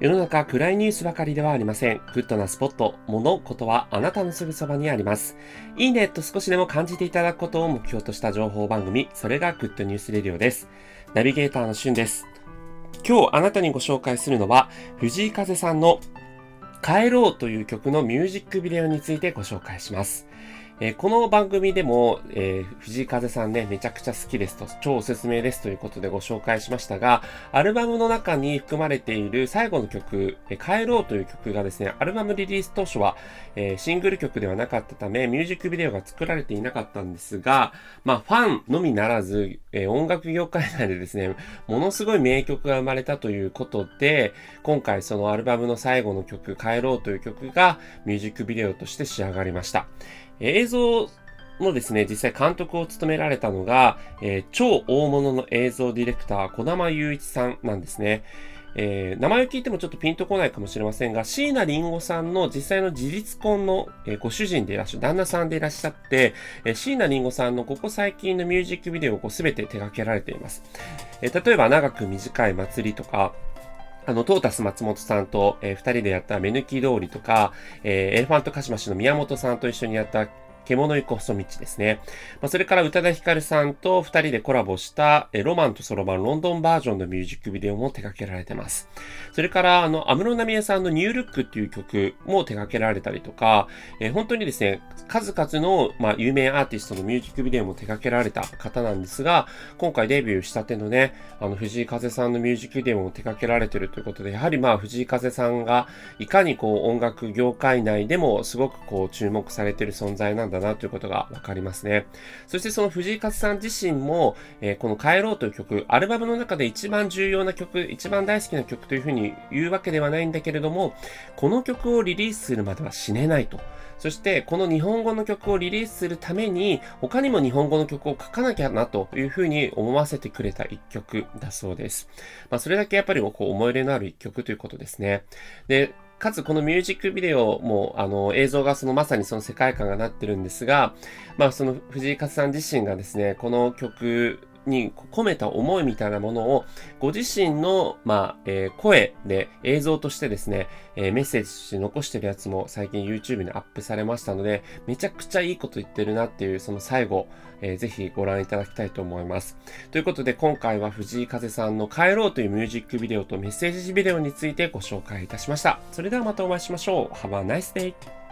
世の中暗いニュースばかりではありません。グッドなスポット、物、ことはあなたのすぐそばにあります。いいねと少しでも感じていただくことを目標とした情報番組、それがグッドニュースレディオです。ナビゲーターのしゅんです。今日あなたにご紹介するのは、藤井風さんの帰ろうという曲のミュージックビデオについてご紹介します。えー、この番組でも、えー、藤井風さんね、めちゃくちゃ好きですと、超おすすめですということでご紹介しましたが、アルバムの中に含まれている最後の曲、えー、帰ろうという曲がですね、アルバムリリース当初は、えシングル曲ではなかったため、ミュージックビデオが作られていなかったんですが、まあ、ファンのみならず、え音楽業界内でですね、ものすごい名曲が生まれたということで、今回そのアルバムの最後の曲、帰ろうという曲がミュージックビデオとして仕上がりました。映像のですね、実際監督を務められたのが、えー、超大物の映像ディレクター、小玉雄一さんなんですね。えー、名前を聞いてもちょっとピンとこないかもしれませんが、椎名林檎さんの実際の事実婚の、えー、ご主人でいらっしゃる、旦那さんでいらっしゃって、えー、椎名林檎さんのここ最近のミュージックビデオをすべて手掛けられています。えー、例えば、長く短い祭りとか、あの、トータス松本さんと、えー、二人でやった目抜き通りとか、えー、エレファントカシマシの宮本さんと一緒にやった獣行く細道ですね。まあ、それから宇多田ヒカルさんと二人でコラボした、えロマンとソロ版ロンドンバージョンのミュージックビデオも手掛けられてます。それから、あの、安室奈美恵さんのニュールックっていう曲も手掛けられたりとか、えー、本当にですね、数々の、まあ、有名アーティストのミュージックビデオも手掛けられた方なんですが、今回デビューしたてのね、あの、藤井風さんのミュージックビデオも手掛けられてるということで、やはりまあ、藤井風さんがいかにこう、音楽業界内でもすごくこう、注目されてる存在なんだなということがわかりますね。そしてその藤井風さん自身も、えー、この帰ろうという曲、アルバムの中で一番重要な曲、一番大好きな曲というふうに言うわけではないんだけれども、この曲をリリースするまでは死ねないと。そして、この日本語の曲をリリースするために、他にも日本語の曲を書かなきゃなというふうに思わせてくれた一曲だそうです。まあ、それだけやっぱりこう思い入れのある一曲ということですね。で、かつこのミュージックビデオも、あの、映像がそのまさにその世界観がなってるんですが、まあその藤井勝さん自身がですね、この曲に込めた思いみたいなものを、ご自身の、まあ、えー、声で映像としてですね、えー、メッセージとして残してるやつも最近 YouTube にアップされましたので、めちゃくちゃいいこと言ってるなっていう、その最後、えー、ぜひご覧いただきたいと思います。ということで、今回は藤井風さんの帰ろうというミュージックビデオとメッセージビデオについてご紹介いたしました。それではまたお会いしましょう。Have a nice day!